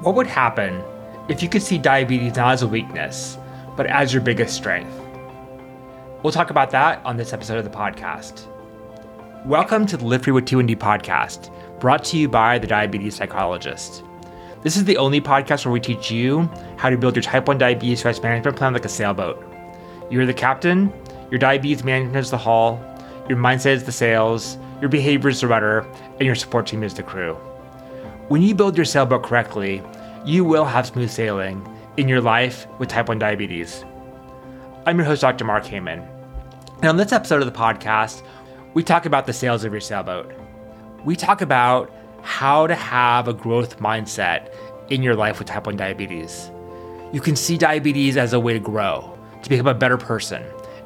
What would happen if you could see diabetes not as a weakness, but as your biggest strength? We'll talk about that on this episode of the podcast. Welcome to the Live Free with T1D podcast, brought to you by the Diabetes Psychologist. This is the only podcast where we teach you how to build your type 1 diabetes stress management plan like a sailboat. You're the captain, your diabetes management is the hull, your mindset is the sails, your behavior is the rudder, and your support team is the crew. When you build your sailboat correctly, you will have smooth sailing in your life with type 1 diabetes. I'm your host, Dr. Mark Heyman. And on this episode of the podcast, we talk about the sails of your sailboat. We talk about how to have a growth mindset in your life with type 1 diabetes. You can see diabetes as a way to grow, to become a better person,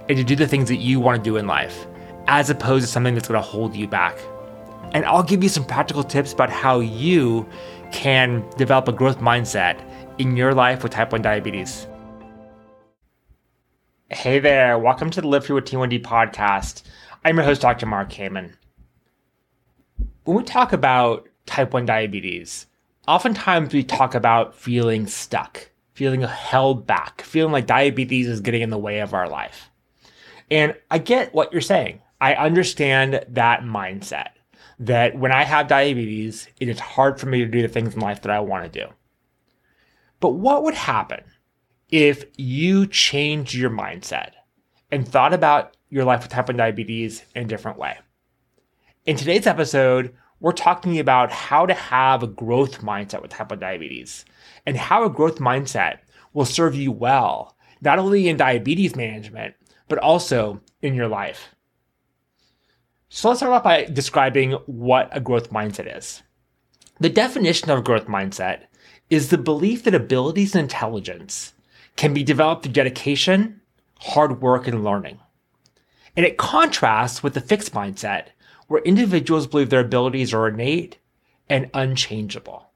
and to do the things that you want to do in life, as opposed to something that's going to hold you back and I'll give you some practical tips about how you can develop a growth mindset in your life with type 1 diabetes. Hey there, welcome to the Live Free with T1D podcast. I'm your host, Dr. Mark Heyman. When we talk about type 1 diabetes, oftentimes we talk about feeling stuck, feeling held back, feeling like diabetes is getting in the way of our life. And I get what you're saying. I understand that mindset that when I have diabetes, it is hard for me to do the things in life that I want to do. But what would happen if you changed your mindset and thought about your life with type 1 diabetes in a different way? In today's episode, we're talking about how to have a growth mindset with type 1 diabetes and how a growth mindset will serve you well, not only in diabetes management, but also in your life. So let's start off by describing what a growth mindset is. The definition of a growth mindset is the belief that abilities and intelligence can be developed through dedication, hard work, and learning. And it contrasts with the fixed mindset, where individuals believe their abilities are innate and unchangeable.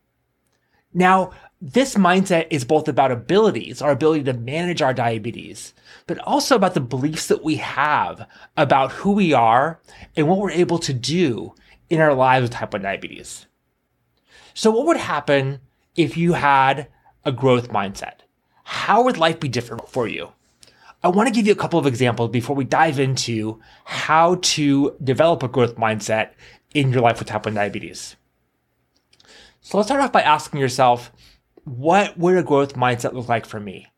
Now, this mindset is both about abilities, our ability to manage our diabetes, but also about the beliefs that we have about who we are and what we're able to do in our lives with type 1 diabetes. So, what would happen if you had a growth mindset? How would life be different for you? I want to give you a couple of examples before we dive into how to develop a growth mindset in your life with type 1 diabetes. So let's start off by asking yourself, what would a growth mindset look like for me?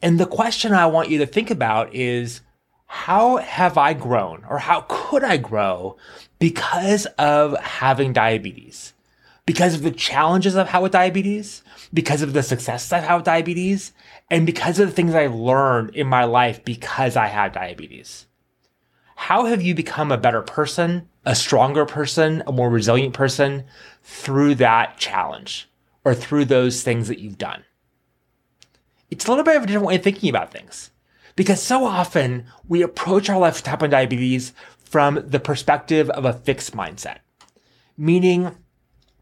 And the question I want you to think about is, how have I grown or how could I grow because of having diabetes? Because of the challenges I've had with diabetes, because of the successes I've had with diabetes, and because of the things I've learned in my life because I have diabetes. How have you become a better person, a stronger person, a more resilient person through that challenge or through those things that you've done? It's a little bit of a different way of thinking about things because so often we approach our life with type 1 diabetes from the perspective of a fixed mindset, meaning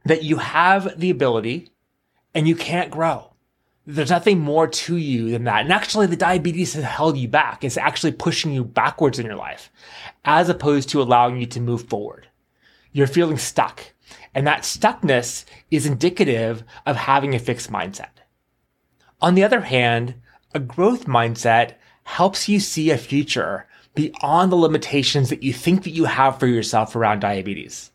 that you have the ability and you can't grow. There's nothing more to you than that. And actually, the diabetes has held you back. It's actually pushing you backwards in your life as opposed to allowing you to move forward. You're feeling stuck. And that stuckness is indicative of having a fixed mindset. On the other hand, a growth mindset helps you see a future beyond the limitations that you think that you have for yourself around diabetes.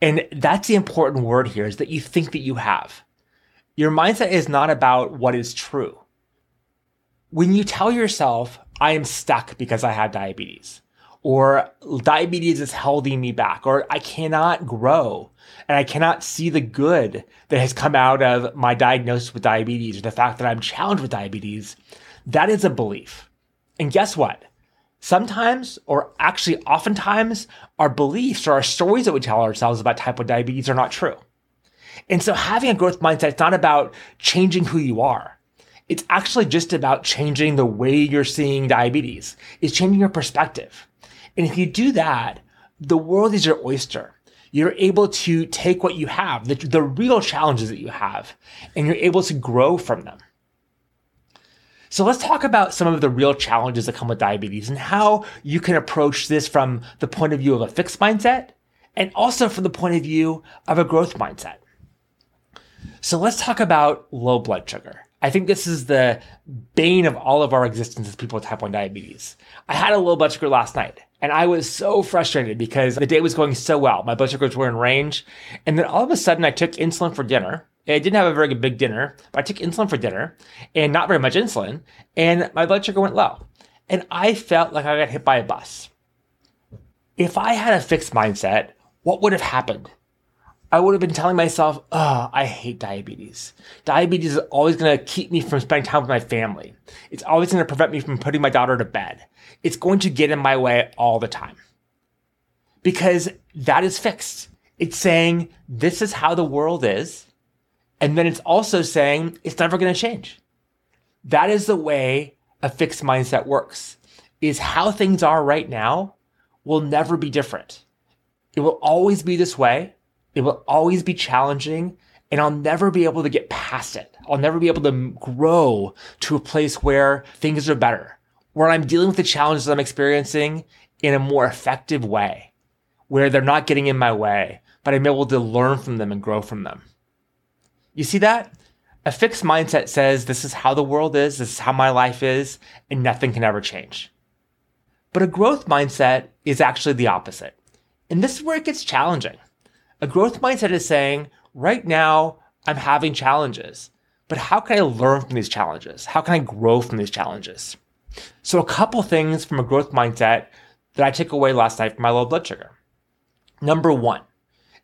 And that's the important word here is that you think that you have. Your mindset is not about what is true. When you tell yourself, I am stuck because I have diabetes, or diabetes is holding me back, or I cannot grow, and I cannot see the good that has come out of my diagnosis with diabetes, or the fact that I'm challenged with diabetes, that is a belief. And guess what? Sometimes, or actually oftentimes, our beliefs or our stories that we tell ourselves about type 1 diabetes are not true. And so having a growth mindset is not about changing who you are. It's actually just about changing the way you're seeing diabetes. It's changing your perspective. And if you do that, the world is your oyster. You're able to take what you have, the, the real challenges that you have, and you're able to grow from them. So let's talk about some of the real challenges that come with diabetes and how you can approach this from the point of view of a fixed mindset and also from the point of view of a growth mindset. So let's talk about low blood sugar. I think this is the bane of all of our existence as people with type 1 diabetes. I had a low blood sugar last night and I was so frustrated because the day was going so well. My blood sugars were in range. And then all of a sudden I took insulin for dinner. I didn't have a very big dinner, but I took insulin for dinner and not very much insulin. And my blood sugar went low. And I felt like I got hit by a bus. If I had a fixed mindset, what would have happened? I would have been telling myself, oh, I hate diabetes. Diabetes is always going to keep me from spending time with my family. It's always going to prevent me from putting my daughter to bed. It's going to get in my way all the time. Because that is fixed. It's saying this is how the world is. And then it's also saying it's never going to change. That is the way a fixed mindset works. Is how things are right now will never be different. It will always be this way it will always be challenging and I'll never be able to get past it. I'll never be able to grow to a place where things are better, where I'm dealing with the challenges I'm experiencing in a more effective way, where they're not getting in my way, but I'm able to learn from them and grow from them. You see that? A fixed mindset says this is how the world is, this is how my life is, and nothing can ever change. But a growth mindset is actually the opposite. And this is where it gets challenging. A growth mindset is saying, right now, I'm having challenges, but how can I learn from these challenges? How can I grow from these challenges? So, a couple things from a growth mindset that I took away last night from my low blood sugar. Number one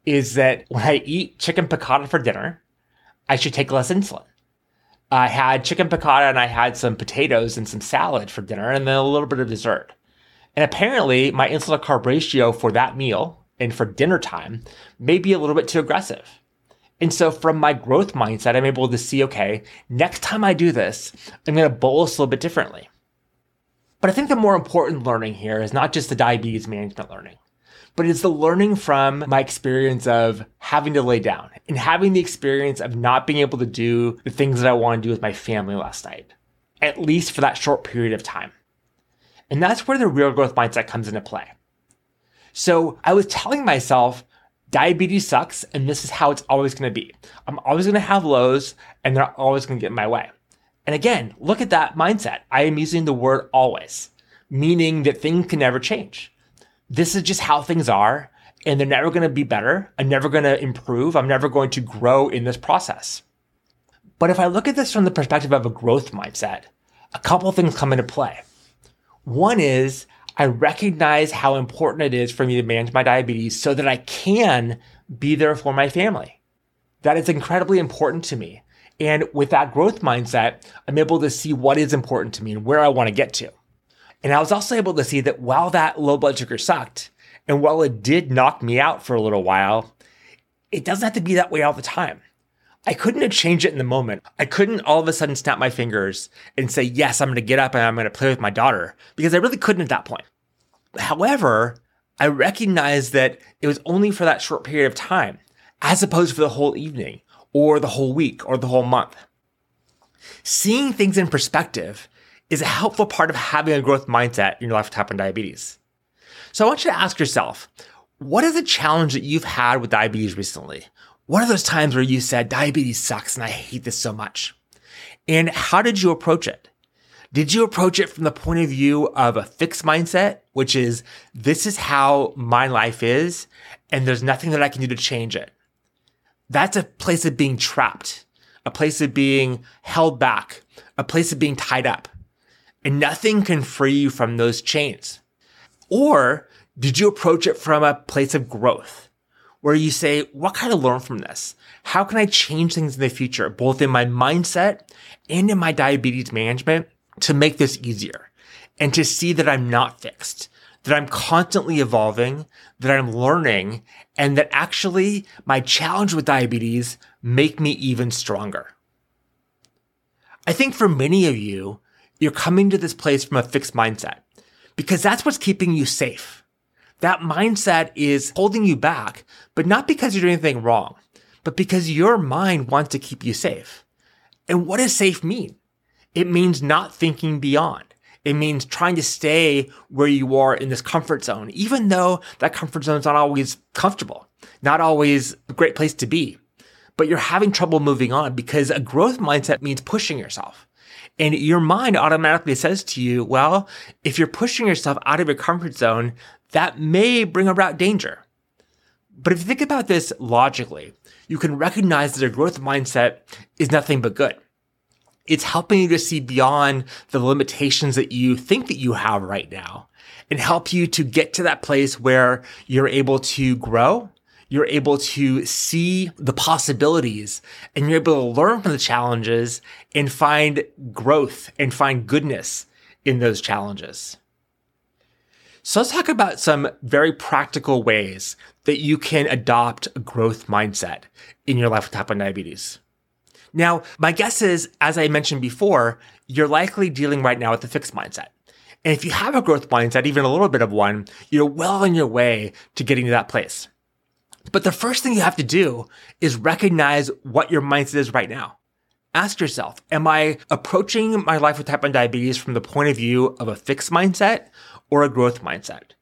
is that when I eat chicken piccata for dinner, I should take less insulin. I had chicken piccata and I had some potatoes and some salad for dinner and then a little bit of dessert. And apparently, my insulin carb ratio for that meal and for dinner time may be a little bit too aggressive. And so from my growth mindset, I'm able to see, okay, next time I do this, I'm going to bolus a little bit differently. But I think the more important learning here is not just the diabetes management learning, but it's the learning from my experience of having to lay down and having the experience of not being able to do the things that I want to do with my family last night, at least for that short period of time. And that's where the real growth mindset comes into play. So I was telling myself, diabetes sucks and this is how it's always going to be. I'm always going to have lows and they're always going to get in my way. And again, look at that mindset. I am using the word always, meaning that things can never change. This is just how things are and they're never going to be better. I'm never going to improve. I'm never going to grow in this process. But if I look at this from the perspective of a growth mindset, a couple things come into play. One is I recognize how important it is for me to manage my diabetes so that I can be there for my family. That is incredibly important to me. And with that growth mindset, I'm able to see what is important to me and where I want to get to. And I was also able to see that while that low blood sugar sucked, and while it did knock me out for a little while, it doesn't have to be that way all the time. I couldn't have changed it in the moment. I couldn't all of a sudden snap my fingers and say, yes, I'm going to get up and I'm going to play with my daughter because I really couldn't at that point. However, I recognized that it was only for that short period of time, as opposed to for the whole evening or the whole week or the whole month. Seeing things in perspective is a helpful part of having a growth mindset in your life with type 1 diabetes. So I want you to ask yourself, what is a challenge that you've had with diabetes recently? What of those times where you said, diabetes sucks and I hate this so much? And how did you approach it? Did you approach it from the point of view of a fixed mindset, which is this is how my life is and there's nothing that I can do to change it? That's a place of being trapped, a place of being held back, a place of being tied up. And nothing can free you from those chains. Or did you approach it from a place of growth? Where you say, what can I learn from this? How can I change things in the future, both in my mindset and in my diabetes management to make this easier and to see that I'm not fixed, that I'm constantly evolving, that I'm learning, and that actually my challenge with diabetes make me even stronger. I think for many of you, you're coming to this place from a fixed mindset because that's what's keeping you safe. That mindset is holding you back, but not because you're doing anything wrong, but because your mind wants to keep you safe. And what does safe mean? It means not thinking beyond. It means trying to stay where you are in this comfort zone, even though that comfort zone is not always comfortable, not always a great place to be. but you're having trouble moving on because a growth mindset means pushing yourself. And your mind automatically says to you, well, if you're pushing yourself out of your comfort zone, that may bring about danger. But if you think about this logically, you can recognize that a growth mindset is nothing but good. It's helping you to see beyond the limitations that you think that you have right now and help you to get to that place where you're able to grow you're able to see the possibilities and you're able to learn from the challenges and find growth and find goodness in those challenges. So let's talk about some very practical ways that you can adopt a growth mindset in your life with type 1 diabetes. Now, my guess is, as I mentioned before, you're likely dealing right now with a fixed mindset. And if you have a growth mindset, even a little bit of one, you're well on your way to getting to that place. But the first thing you have to do is recognize what your mindset is right now. Ask yourself, am I approaching my life with type 1 diabetes from the point of view of a fixed mindset or a growth mindset?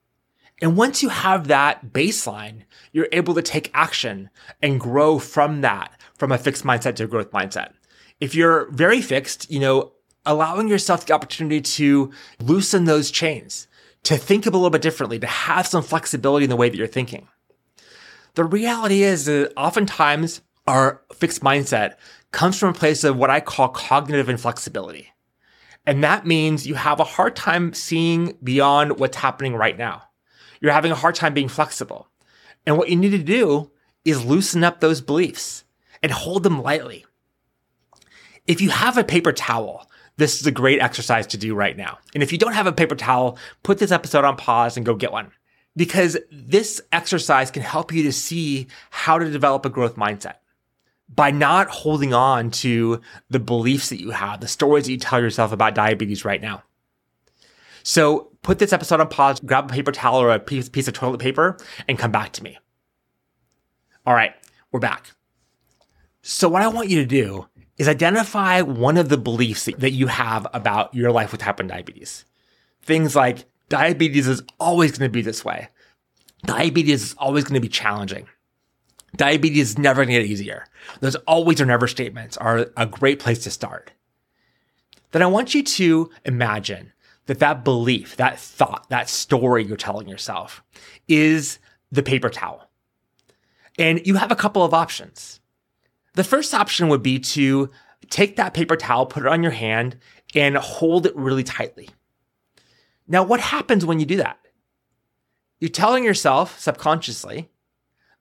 And once you have that baseline, you're able to take action and grow from that, from a fixed mindset to a growth mindset. If you're very fixed, you know, allowing yourself the opportunity to loosen those chains, to think a little bit differently, to have some flexibility in the way that you're thinking. The reality is that oftentimes our fixed mindset comes from a place of what I call cognitive inflexibility. And that means you have a hard time seeing beyond what's happening right now. You're having a hard time being flexible. And what you need to do is loosen up those beliefs and hold them lightly. If you have a paper towel, this is a great exercise to do right now. And if you don't have a paper towel, put this episode on pause and go get one because this exercise can help you to see how to develop a growth mindset by not holding on to the beliefs that you have, the stories that you tell yourself about diabetes right now. So put this episode on pause, grab a paper towel or a piece, piece of toilet paper, and come back to me. All right, we're back. So, what I want you to do is identify one of the beliefs that you have about your life with type 1 diabetes. Things like Diabetes is always going to be this way. Diabetes is always going to be challenging. Diabetes is never going to get easier. Those always or never statements are a great place to start. Then I want you to imagine that that belief, that thought, that story you're telling yourself is the paper towel. And you have a couple of options. The first option would be to take that paper towel, put it on your hand, and hold it really tightly. Now, what happens when you do that? You're telling yourself subconsciously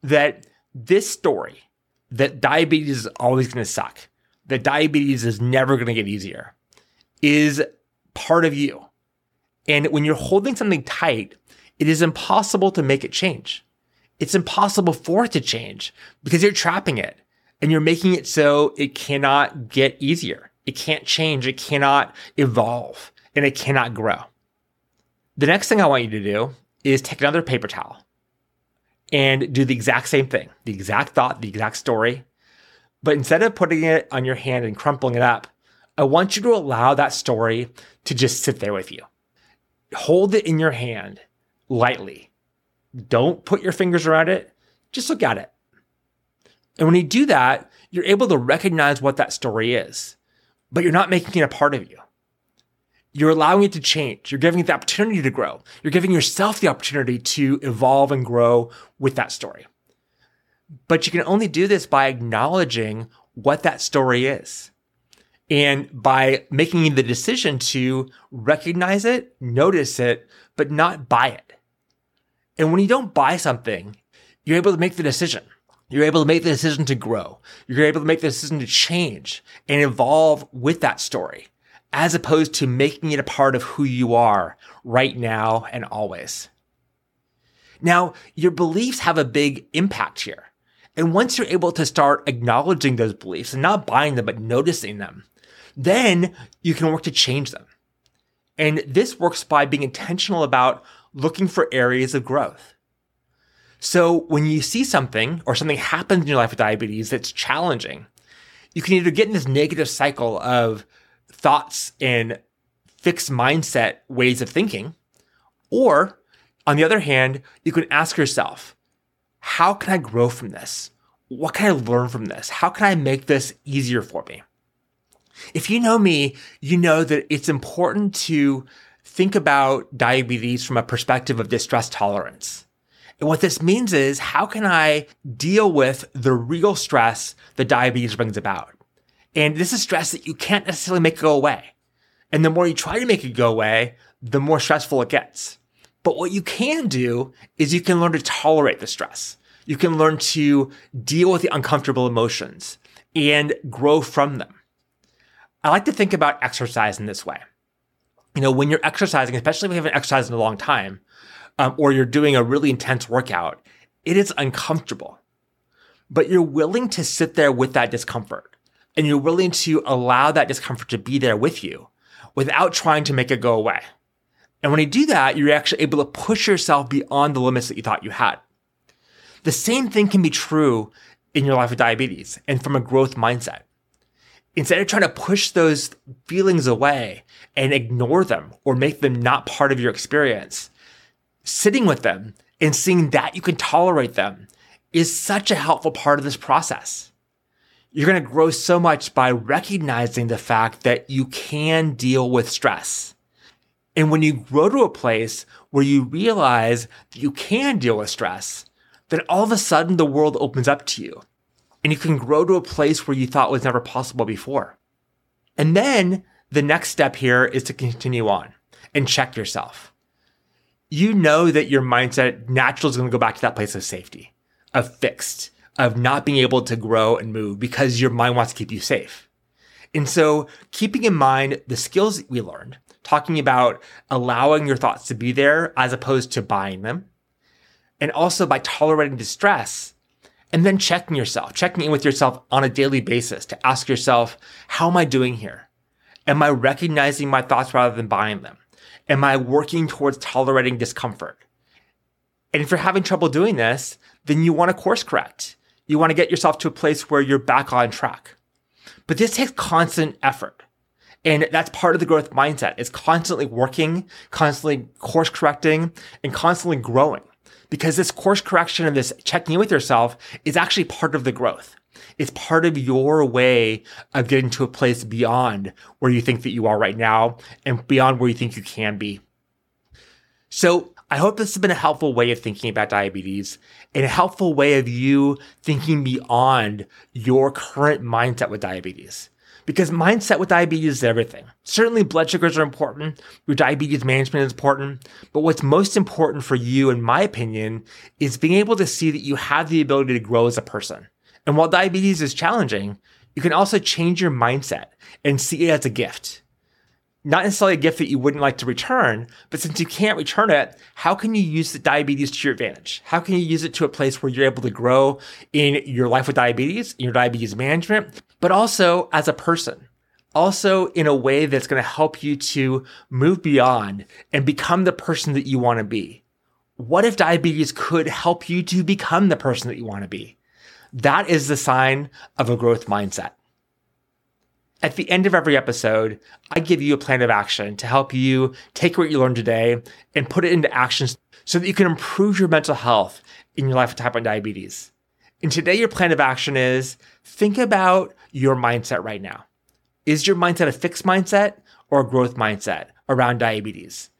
that this story, that diabetes is always going to suck, that diabetes is never going to get easier, is part of you. And when you're holding something tight, it is impossible to make it change. It's impossible for it to change because you're trapping it and you're making it so it cannot get easier. It can't change. It cannot evolve and it cannot grow. The next thing I want you to do is take another paper towel and do the exact same thing, the exact thought, the exact story. But instead of putting it on your hand and crumpling it up, I want you to allow that story to just sit there with you. Hold it in your hand lightly. Don't put your fingers around it. Just look at it. And when you do that, you're able to recognize what that story is, but you're not making it a part of you. You're allowing it to change. You're giving it the opportunity to grow. You're giving yourself the opportunity to evolve and grow with that story. But you can only do this by acknowledging what that story is and by making the decision to recognize it, notice it, but not buy it. And when you don't buy something, you're able to make the decision. You're able to make the decision to grow. You're able to make the decision to change and evolve with that story as opposed to making it a part of who you are right now and always. Now, your beliefs have a big impact here. And once you're able to start acknowledging those beliefs and not buying them, but noticing them, then you can work to change them. And this works by being intentional about looking for areas of growth. So when you see something or something happens in your life with diabetes that's challenging, you can either get in this negative cycle of thoughts and fixed mindset ways of thinking. Or on the other hand, you can ask yourself, how can I grow from this? what can I learn from this? How can I make this easier for me? If you know me, you know that it's important to think about diabetes from a perspective of distress tolerance. And what this means is how can I deal with the real stress that diabetes brings about? And this is stress that you can't necessarily make go away. And the more you try to make it go away, the more stressful it gets. But what you can do is you can learn to tolerate the stress. You can learn to deal with the uncomfortable emotions and grow from them. I like to think about exercise in this way. You know, when you're exercising, especially if you haven't exercised in a long time, um, or you're doing a really intense workout, it is uncomfortable. But you're willing to sit there with that discomfort and you're willing to allow that discomfort to be there with you without trying to make it go away. And when you do that, you're actually able to push yourself beyond the limits that you thought you had. The same thing can be true in your life with diabetes and from a growth mindset instead of trying to push those feelings away and ignore them or make them not part of your experience, sitting with them and seeing that you can tolerate them is such a helpful part of this process. You're going to grow so much by recognizing the fact that you can deal with stress. And when you grow to a place where you realize that you can deal with stress, then all of a sudden the world opens up to you and you can grow to a place where you thought was never possible before. And then the next step here is to continue on and check yourself. You know that your mindset naturally is going to go back to that place of safety, of fixed, of not being able to grow and move because your mind wants to keep you safe. And so keeping in mind the skills we learned, talking about allowing your thoughts to be there as opposed to buying them, and also by tolerating distress, and then checking yourself, checking in with yourself on a daily basis to ask yourself, how am I doing here? Am I recognizing my thoughts rather than buying them? Am I working towards tolerating discomfort? And if you're having trouble doing this, then you want to course correct. You want to get yourself to a place where you're back on track. But this takes constant effort. And that's part of the growth mindset is constantly working, constantly course correcting, and constantly growing because this course correction and this checking in with yourself is actually part of the growth. It's part of your way of getting to a place beyond where you think that you are right now and beyond where you think you can be. So I hope this has been a helpful way of thinking about diabetes and a helpful way of you thinking beyond your current mindset with diabetes because mindset with diabetes is everything. Certainly, blood sugars are important, your diabetes management is important, but what's most important for you, in my opinion, is being able to see that you have the ability to grow as a person. And while diabetes is challenging, you can also change your mindset and see it as a gift not necessarily a gift that you wouldn't like to return, but since you can't return it, how can you use the diabetes to your advantage? How can you use it to a place where you're able to grow in your life with diabetes, in your diabetes management, but also as a person? Also in a way that's going to help you to move beyond and become the person that you want to be. What if diabetes could help you to become the person that you want to be? That is the sign of a growth mindset. At the end of every episode, I give you a plan of action to help you take what you learned today and put it into action so that you can improve your mental health in your life with type 1 diabetes. And today, your plan of action is think about your mindset right now. Is your mindset a fixed mindset or a growth mindset around diabetes?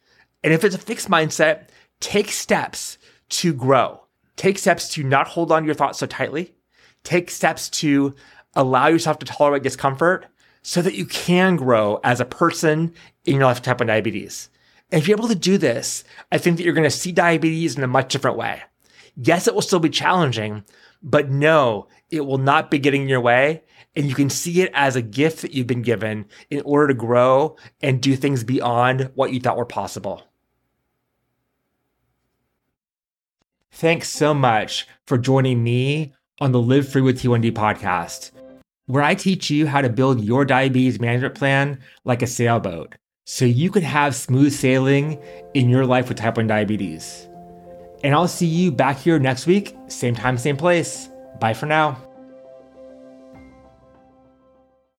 And if it's a fixed mindset, take steps to grow. Take steps to not hold on to your thoughts so tightly. Take steps to allow yourself to tolerate discomfort so that you can grow as a person in your life type 1 diabetes. And if you're able to do this, I think that you're going to see diabetes in a much different way. Yes, it will still be challenging, but no, it will not be getting in your way. And you can see it as a gift that you've been given in order to grow and do things beyond what you thought were possible. Thanks so much for joining me on the Live Free with T1D podcast where I teach you how to build your diabetes management plan like a sailboat so you can have smooth sailing in your life with type 1 diabetes. And I'll see you back here next week, same time, same place. Bye for now.